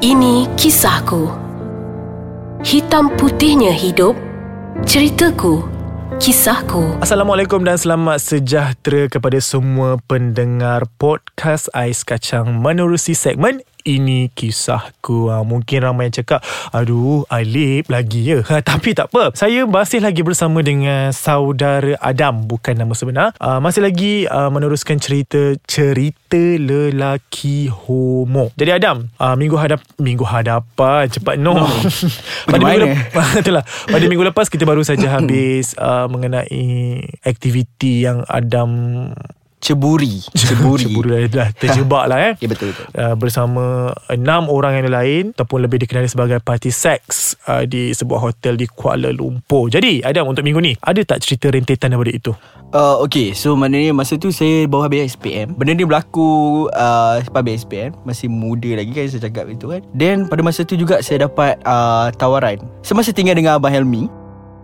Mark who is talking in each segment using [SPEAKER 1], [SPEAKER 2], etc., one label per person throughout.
[SPEAKER 1] Ini kisahku. Hitam putihnya hidup. Ceritaku. Kisahku.
[SPEAKER 2] Assalamualaikum dan selamat sejahtera kepada semua pendengar podcast Ais Kacang menerusi segmen ini kisahku. Ha, Mungkin ramai yang cakap Aduh Alip lagi ya. Ha, Tapi tak apa. Saya masih lagi bersama dengan Saudara Adam. Bukan nama sebenar. Ha, Masih lagi uh, meneruskan cerita Cerita lelaki homo. Jadi Adam Minggu hadap Minggu hadapan. Cepat no, no. pada, minggu lepas, itulah, pada minggu lepas Kita baru saja habis uh, Mengenai Aktiviti yang Adam
[SPEAKER 3] Ceburi. Ceburi.
[SPEAKER 2] Ceburi dah terjebak lah eh.
[SPEAKER 3] Ya betul betul.
[SPEAKER 2] Uh, Bersama Enam orang yang lain Ataupun lebih dikenali sebagai Party seks uh, Di sebuah hotel Di Kuala Lumpur. Jadi Adam untuk minggu ni Ada tak cerita rentetan daripada itu?
[SPEAKER 3] Uh, okay So maknanya masa tu Saya baru habis SPM Benda ni berlaku uh, Habis SPM Masih muda lagi kan Saya cakap itu kan. Then pada masa tu juga Saya dapat uh, Tawaran. Semasa tinggal dengan Abang Helmi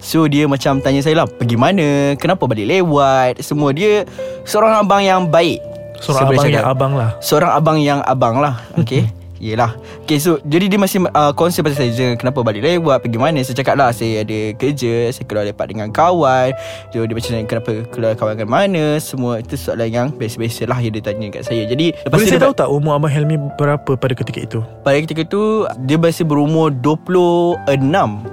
[SPEAKER 3] So dia macam tanya saya lah Pergi mana? Kenapa balik lewat? Semua dia Seorang abang yang baik.
[SPEAKER 2] Seorang abang yang abang lah.
[SPEAKER 3] Seorang abang yang abang lah. Okay Yelah. Okay so Jadi dia masih uh, Concern pasal saya Kenapa balik? Lewat Pergi mana? Saya cakap lah Saya ada kerja Saya keluar lepak dengan kawan. So, Dia macam Kenapa keluar kawan dengan mana? Semua Itu soalan yang Biasa-biasa lah Yang dia tanya kat saya. Jadi
[SPEAKER 2] lepas Boleh saya tahu tak Umur Abang Helmi Berapa pada ketika itu?
[SPEAKER 3] Pada ketika itu Dia masih berumur 26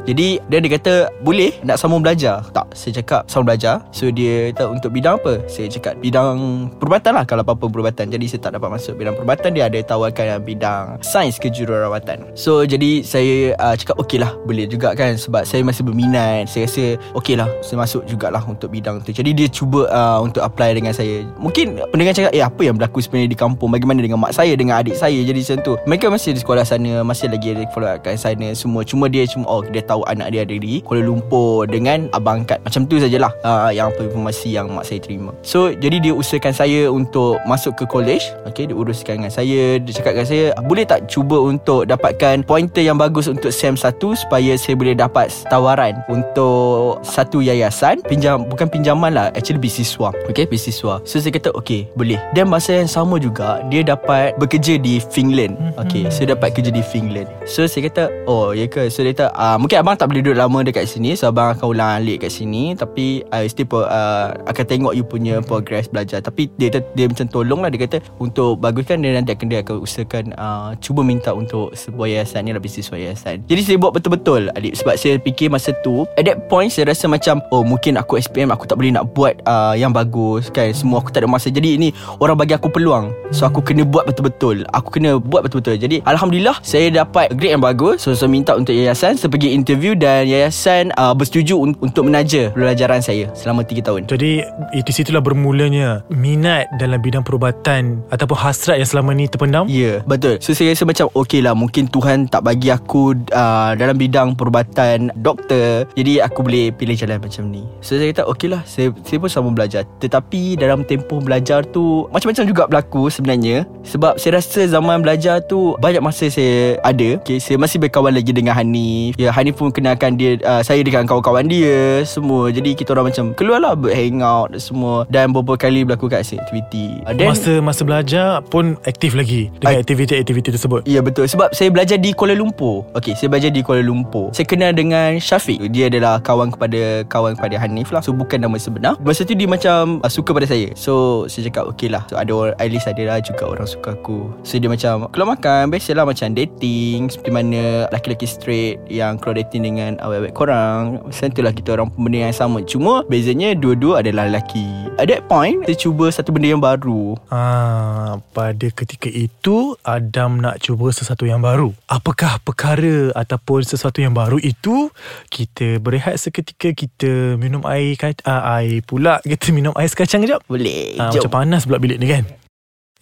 [SPEAKER 3] Jadi Dia dia kata Boleh Nak sambung belajar? Tak Saya cakap Sambung belajar. So dia tahu Untuk bidang apa? Saya cakap Bidang Perubatan lah Kalau apa-apa perubatan. Jadi saya tak dapat masuk Bidang perubatan Dia ada tawarkan bidang sains kejururawatan So jadi saya uh, cakap okey lah Boleh juga kan. Sebab saya masih berminat. Saya rasa okey lah Saya masuk jugalah untuk bidang tu. Jadi dia cuba uh, untuk apply dengan saya. Mungkin pendengar cakap Eh apa yang berlaku sebenarnya di kampung? Bagaimana dengan mak saya Dengan adik saya? Jadi macam tu. Mereka masih di sekolah sana Masih lagi ada follow up kat sana Semua. Cuma dia cuma Oh dia tahu anak dia ada di Kuala Lumpur Dengan abang angkat. Macam tu sajalah uh, Yang apa informasi yang mak saya terima. So jadi dia usahakan saya Untuk masuk ke college. Okay dia uruskan dengan saya. Dia cakap dengan saya Boleh boleh tak cuba untuk dapatkan pointer yang bagus untuk SEM 1 supaya saya boleh dapat tawaran untuk satu yayasan? Pinjam bukan pinjaman lah actually beasiswa. Okay beasiswa. So saya kata okay boleh. Dan masa yang sama juga dia dapat bekerja di Finland okay so dapat kerja di Finland so saya kata oh ya ke? So dia kata uh, mungkin abang tak boleh duduk lama dekat sini so abang akan ulang alik kat sini. Tapi I still uh, akan tengok you punya progress belajar. Tapi dia dia macam tolong lah dia kata untuk baguskan dia nanti akan dia akan usahakan uh, cuba minta untuk sebuah yayasan ni lah bisnes sebuah yayasan. Jadi saya buat betul-betul adik sebab saya fikir masa tu at that point saya rasa macam oh mungkin aku SPM aku tak boleh nak buat uh, yang bagus kan semua aku tak ada masa. Jadi ini orang bagi aku peluang. So aku kena buat betul-betul. Aku kena buat betul-betul. Jadi alhamdulillah saya dapat grade yang bagus. So saya minta untuk yayasan saya pergi interview dan yayasan uh, bersetuju un- untuk menaja pelajaran saya selama 3 tahun.
[SPEAKER 2] Jadi di situlah bermulanya minat dalam bidang perubatan ataupun hasrat yang selama ni terpendam?
[SPEAKER 3] Ya, yeah, betul. So saya rasa macam okey lah mungkin Tuhan tak bagi aku uh, dalam bidang perubatan doktor. Jadi aku boleh pilih jalan macam ni. So saya kata okey lah saya, saya pun sama belajar. Tetapi dalam tempoh belajar tu macam-macam juga berlaku sebenarnya. Sebab saya rasa zaman belajar tu banyak masa saya ada. Okay, saya masih berkawan lagi dengan Hanif. Ya Hanif pun kenalkan dia uh, saya dengan kawan-kawan dia semua. Jadi kita orang macam keluar lah hangout semua. Dan beberapa kali berlaku kat aktiviti
[SPEAKER 2] uh, masa masa belajar pun aktif lagi dengan aktiviti-aktiviti tersebut
[SPEAKER 3] Ya betul. Sebab saya belajar di Kuala Lumpur. Okay saya belajar di Kuala Lumpur. Saya kenal dengan Syafiq. Dia adalah kawan kepada Kawan kepada Hanif lah. So bukan nama sebenar. Masa tu dia macam uh, Suka pada saya. So saya cakap okay lah. So ada orang At least ada lah juga orang suka aku. So dia macam Keluar makan Biasalah macam dating Seperti mana Laki-laki straight Yang keluar dating dengan Awet-awet korang. Macam tu lah kita orang Benda yang sama. Cuma Bezanya Dua-dua adalah lelaki. At that point Saya cuba satu benda yang baru.
[SPEAKER 2] Ah, Pada ketika itu Adam nak cuba sesuatu yang baru. Apakah perkara ataupun sesuatu yang baru itu? Kita berehat seketika kita minum air uh, air pula kita minum ais kacang kejap.
[SPEAKER 3] Boleh.
[SPEAKER 2] Uh, macam panas pula bilik ni kan.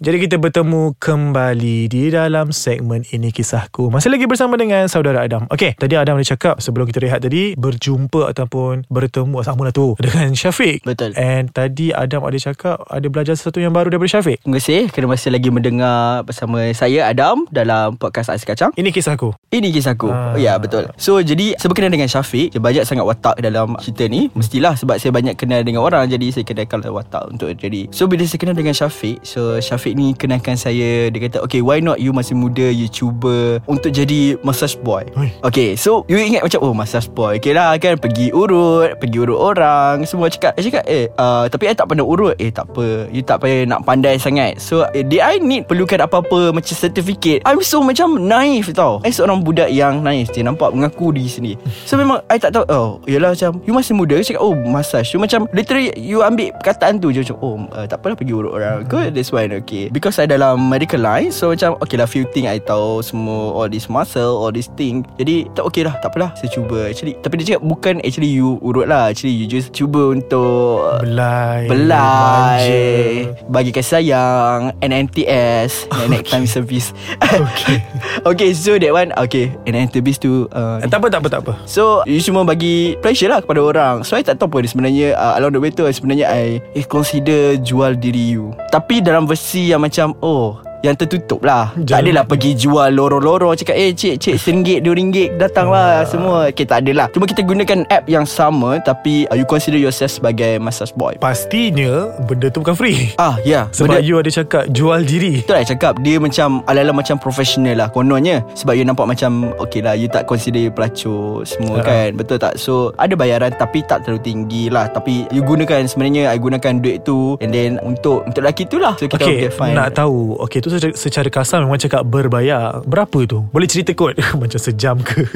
[SPEAKER 2] Jadi kita bertemu kembali di dalam segmen ini kisahku. Masih lagi bersama dengan saudara Adam. Okey, tadi Adam ada cakap sebelum kita rehat tadi berjumpa ataupun bertemu sama lah tu dengan Syafiq.
[SPEAKER 3] Betul.
[SPEAKER 2] And tadi Adam ada cakap ada belajar sesuatu yang baru daripada Syafiq.
[SPEAKER 3] Terima kasih kerana masih lagi mendengar bersama saya Adam dalam podcast Ais Kacang.
[SPEAKER 2] Ini kisahku.
[SPEAKER 3] Ini kisahku. Ah. Ya, betul. So jadi sebenarnya dengan Syafiq, dia banyak sangat watak dalam cerita ni. Mestilah sebab saya banyak kenal dengan orang jadi saya kenalkan watak untuk jadi. So bila saya kenal dengan Syafiq, so Syafiq Syafiq ni kenalkan saya. Dia kata Okay why not you masih muda You cuba Untuk jadi massage boy?
[SPEAKER 2] Oi.
[SPEAKER 3] Okay so You ingat macam Oh massage boy. Okay lah kan Pergi urut Pergi urut orang. Semua cakap Saya cakap eh uh, Tapi I tak pandai urut. Eh tak apa. You tak payah nak pandai sangat. So eh, did I need Perlukan apa-apa Macam certificate. I'm so macam Naif tau. I seorang budak yang Naif Dia nampak mengaku di sini So memang I tak tahu Oh yelah macam You masih muda? Saya cakap Oh massage. You macam Literally You ambil perkataan tu je Macam oh uh, Tak apalah pergi urut orang. Good that's why okay Because I dalam medical line So macam Okay lah few thing I tahu Semua All this muscle All this thing. Jadi tak okay lah Tak apalah Saya cuba Actually. Tapi dia cakap Bukan actually you urut lah Actually you just Cuba untuk
[SPEAKER 2] Belai
[SPEAKER 3] Belai
[SPEAKER 2] manja.
[SPEAKER 3] Bagi kasih sayang NNTS Next time service.
[SPEAKER 2] Okay.
[SPEAKER 3] okay so that one Okay NNTS tu uh,
[SPEAKER 2] Eh, Tak apa tak apa tak apa.
[SPEAKER 3] So You cuma bagi Pressure lah kepada orang. So I tak tahu pun Sebenarnya uh, Along the way tu Sebenarnya I eh, Consider Jual diri you. Tapi dalam versi yang macam Oh yang tertutup lah Tak
[SPEAKER 2] Jangan-
[SPEAKER 3] adalah pergi jual lorong-lorong Cakap eh cik cik RM1 RM2 Datang lah semua. Okay tak adalah. Cuma kita gunakan app yang sama Tapi uh, you consider yourself sebagai massage boy.
[SPEAKER 2] Pastinya Benda tu bukan free.
[SPEAKER 3] Ah ya. Yeah.
[SPEAKER 2] Sebab you ada cakap Jual diri.
[SPEAKER 3] Betul lah cakap Dia macam Ala-ala macam profesional lah Kononnya. Sebab you nampak macam Okay lah You tak consider you pelacur Semua
[SPEAKER 2] Ya.
[SPEAKER 3] kan. Betul tak? So ada bayaran Tapi tak terlalu tinggi lah. Tapi you gunakan Sebenarnya I gunakan duit tu And then Untuk Untuk lelaki tu lah. So kita
[SPEAKER 2] Okay
[SPEAKER 3] okay, fine.
[SPEAKER 2] Nak tahu Okay tu secara, secara kasar Memang cakap berbayar. Berapa tu? Boleh cerita kot? Macam sejam ke?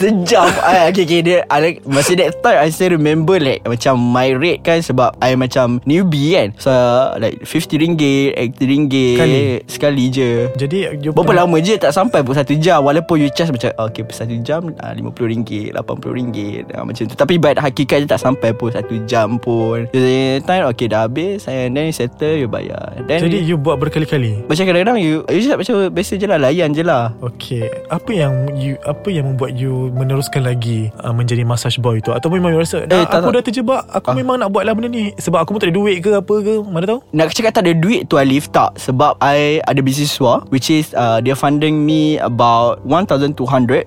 [SPEAKER 3] Sejam. Ah, Okay okay dia ada, Masa that time I still remember like Macam my rate kan Sebab I macam Newbie kan. So like 50 ringgit 80 ringgit
[SPEAKER 2] Sekali?
[SPEAKER 3] Sekali je.
[SPEAKER 2] Jadi
[SPEAKER 3] Berapa lama je? Tak sampai pun satu jam. Walaupun you charge macam ah, Okay satu jam ah, RM50 RM80 ah, Macam tu. Tapi bad hakikatnya tak sampai pun Satu jam pun. Jadi time okay dah habis. And then you settle you bayar. Then
[SPEAKER 2] Jadi
[SPEAKER 3] you,
[SPEAKER 2] buat berkali-kali?
[SPEAKER 3] Macam kadang-kadang you You cakap macam biasa je lah Layan je lah.
[SPEAKER 2] Okay Apa yang you Apa yang membuat you Meneruskan lagi uh, Menjadi massage boy tu? Atau memang you rasa
[SPEAKER 3] Eh,
[SPEAKER 2] eh,
[SPEAKER 3] tak,
[SPEAKER 2] Aku
[SPEAKER 3] tak.
[SPEAKER 2] dah terjebak Aku
[SPEAKER 3] Ah.
[SPEAKER 2] memang nak buat lah benda ni. Sebab aku pun tak ada duit ke Apa ke Mana tahu.
[SPEAKER 3] Nak cakap tak ada duit tu Alif Tak. Sebab I ada beasiswa Which is uh, Dia funding me About 1,200 1,200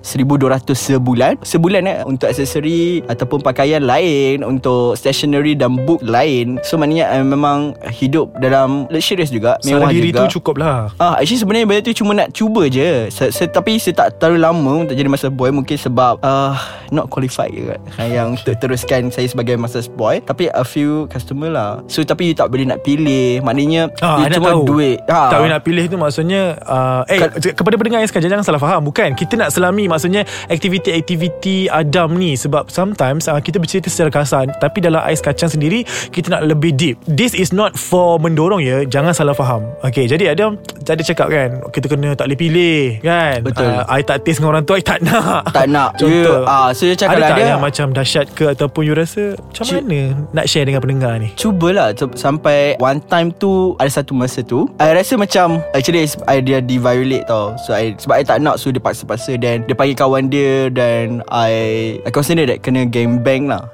[SPEAKER 3] sebulan. Sebulan eh Untuk aksesori Ataupun pakaian lain Untuk stationery dan book lain. So maknanya I memang Hidup dalam Luxurious juga Mewah
[SPEAKER 2] Salah diri
[SPEAKER 3] juga.
[SPEAKER 2] tu cukup lah
[SPEAKER 3] Ah, actually sebenarnya benda tu cuma nak cuba je. Se- se- tapi saya tak terlalu lama untuk jadi master boy mungkin sebab uh, not qualified. Ah, Yang untuk teruskan saya sebagai master boy. Tapi a few customer lah. So tapi you tak boleh nak pilih. Maknanya
[SPEAKER 2] Ah,
[SPEAKER 3] you cuma
[SPEAKER 2] tahu.
[SPEAKER 3] duit. Ah.
[SPEAKER 2] Tak boleh nak pilih tu maksudnya uh, Eh
[SPEAKER 3] Kan-
[SPEAKER 2] kepada pendengar yang sekalian Jangan salah faham Bukan Kita nak selami Maksudnya Aktiviti-aktiviti Adam ni Sebab sometimes uh, Kita bercerita secara kasar Tapi dalam ais kacang sendiri Kita nak lebih deep This is not for mendorong ya Jangan salah faham Okay jadi Adam Tadi cakap kan Kita kena tak boleh pilih Kan.
[SPEAKER 3] Betul.
[SPEAKER 2] uh, I tak taste dengan orang tua I tak nak.
[SPEAKER 3] Tak nak.
[SPEAKER 2] Contoh.
[SPEAKER 3] You, ah, so dia cakap
[SPEAKER 2] Ada
[SPEAKER 3] lah
[SPEAKER 2] tak
[SPEAKER 3] dia-
[SPEAKER 2] yang macam dahsyat ke Ataupun you rasa Macam
[SPEAKER 3] Cik-
[SPEAKER 2] mana Nak share dengan pendengar ni?
[SPEAKER 3] Cubalah se- Sampai One time tu Ada satu masa tu I rasa macam Actually I dia di violate tau. So I Sebab I tak nak So dia paksa-paksa. Dan dia panggil kawan dia Dan I I consider that Kena game bang lah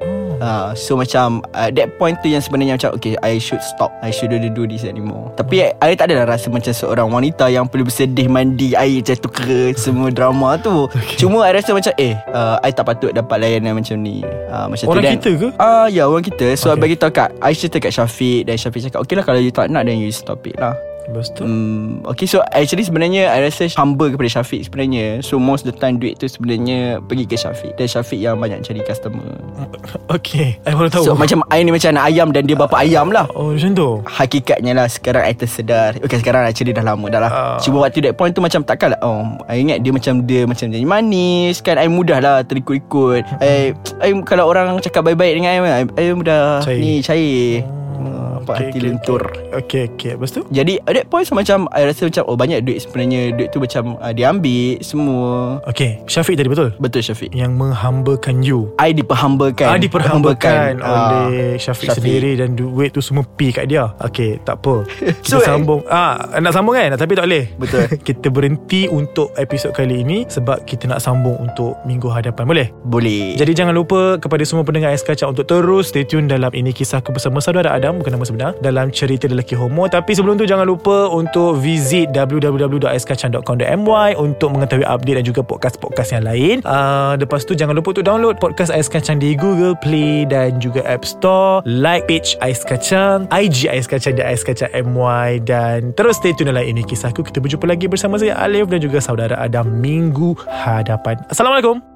[SPEAKER 3] Uh, so macam uh, That point tu yang sebenarnya macam Okay I should stop I shouldn't do this anymore Tapi I, I tak adalah rasa macam Seorang wanita yang perlu bersedih Mandi air jatuh ke Semua drama tu okay. Cuma I rasa macam Eh uh, I tak patut dapat layanan macam ni uh, Macam
[SPEAKER 2] Orang
[SPEAKER 3] tu
[SPEAKER 2] kita ke?
[SPEAKER 3] Ah ya orang kita So
[SPEAKER 2] Okay.
[SPEAKER 3] okay. bagi tahu kat I cerita kat Syafiq Dan Syafiq cakap Okay lah kalau you tak nak Then you stop it lah
[SPEAKER 2] Lepas tu?
[SPEAKER 3] Hmm, Okay so actually sebenarnya I rasa humble kepada Syafiq sebenarnya. So most the time Duit tu sebenarnya Pergi ke Syafiq. Dan Syafiq yang banyak cari customer.
[SPEAKER 2] Okay I baru tahu.
[SPEAKER 3] So macam I ni macam anak ayam Dan dia bapa ayam lah.
[SPEAKER 2] Oh macam tu?
[SPEAKER 3] Hakikatnya lah Sekarang I tersedar. Okay sekarang actually dah lama dah lah.
[SPEAKER 2] Ah.
[SPEAKER 3] Cuma waktu that point tu Macam takkan lah Oh I ingat dia macam Dia macam jadi manis Kan. I mudah lah Terikut-ikut. I, I Kalau orang cakap baik-baik dengan I I, I mudah
[SPEAKER 2] Cair.
[SPEAKER 3] Ni cair Ah, Apa
[SPEAKER 2] Okay,
[SPEAKER 3] hati
[SPEAKER 2] okay,
[SPEAKER 3] lentur
[SPEAKER 2] Okay okay Lepas tu
[SPEAKER 3] Jadi at that point so, macam I rasa macam Oh banyak duit sebenarnya Duit tu macam uh, Dia ambil Semua
[SPEAKER 2] Okay Syafiq tadi betul
[SPEAKER 3] Betul Syafiq
[SPEAKER 2] Yang menghambakan you
[SPEAKER 3] I diperhambakan
[SPEAKER 2] Ah, diperhambakan
[SPEAKER 3] Ah,
[SPEAKER 2] oleh Syafiq, sendiri dan duit tu semua pi kat dia. Okey, tak apa. Kita
[SPEAKER 3] So, eh,
[SPEAKER 2] sambung. Ah, nak sambung kan? Tapi tak boleh.
[SPEAKER 3] Betul.
[SPEAKER 2] kita berhenti untuk episod kali ini sebab kita nak sambung untuk minggu hadapan. Boleh?
[SPEAKER 3] Boleh
[SPEAKER 2] Jadi jangan lupa kepada semua pendengar Kacang untuk terus stay tune dalam Ini Kisahku bersama Saudara Adam bukan nama sebenar dalam cerita lelaki homo. Tapi sebelum tu jangan lupa untuk visit www.aiskacang.com.my untuk mengetahui update dan juga podcast-podcast yang lain. Uh, lepas tu jangan lupa untuk download podcast Ais Kacang di Google Play dan juga App Store. Like page Ais Kacang IG Ais Kacang di Ais Kacang MY dan terus stay tune dalam ini kisahku. Kita berjumpa lagi bersama saya Alif dan juga saudara Adam minggu hadapan. Assalamualaikum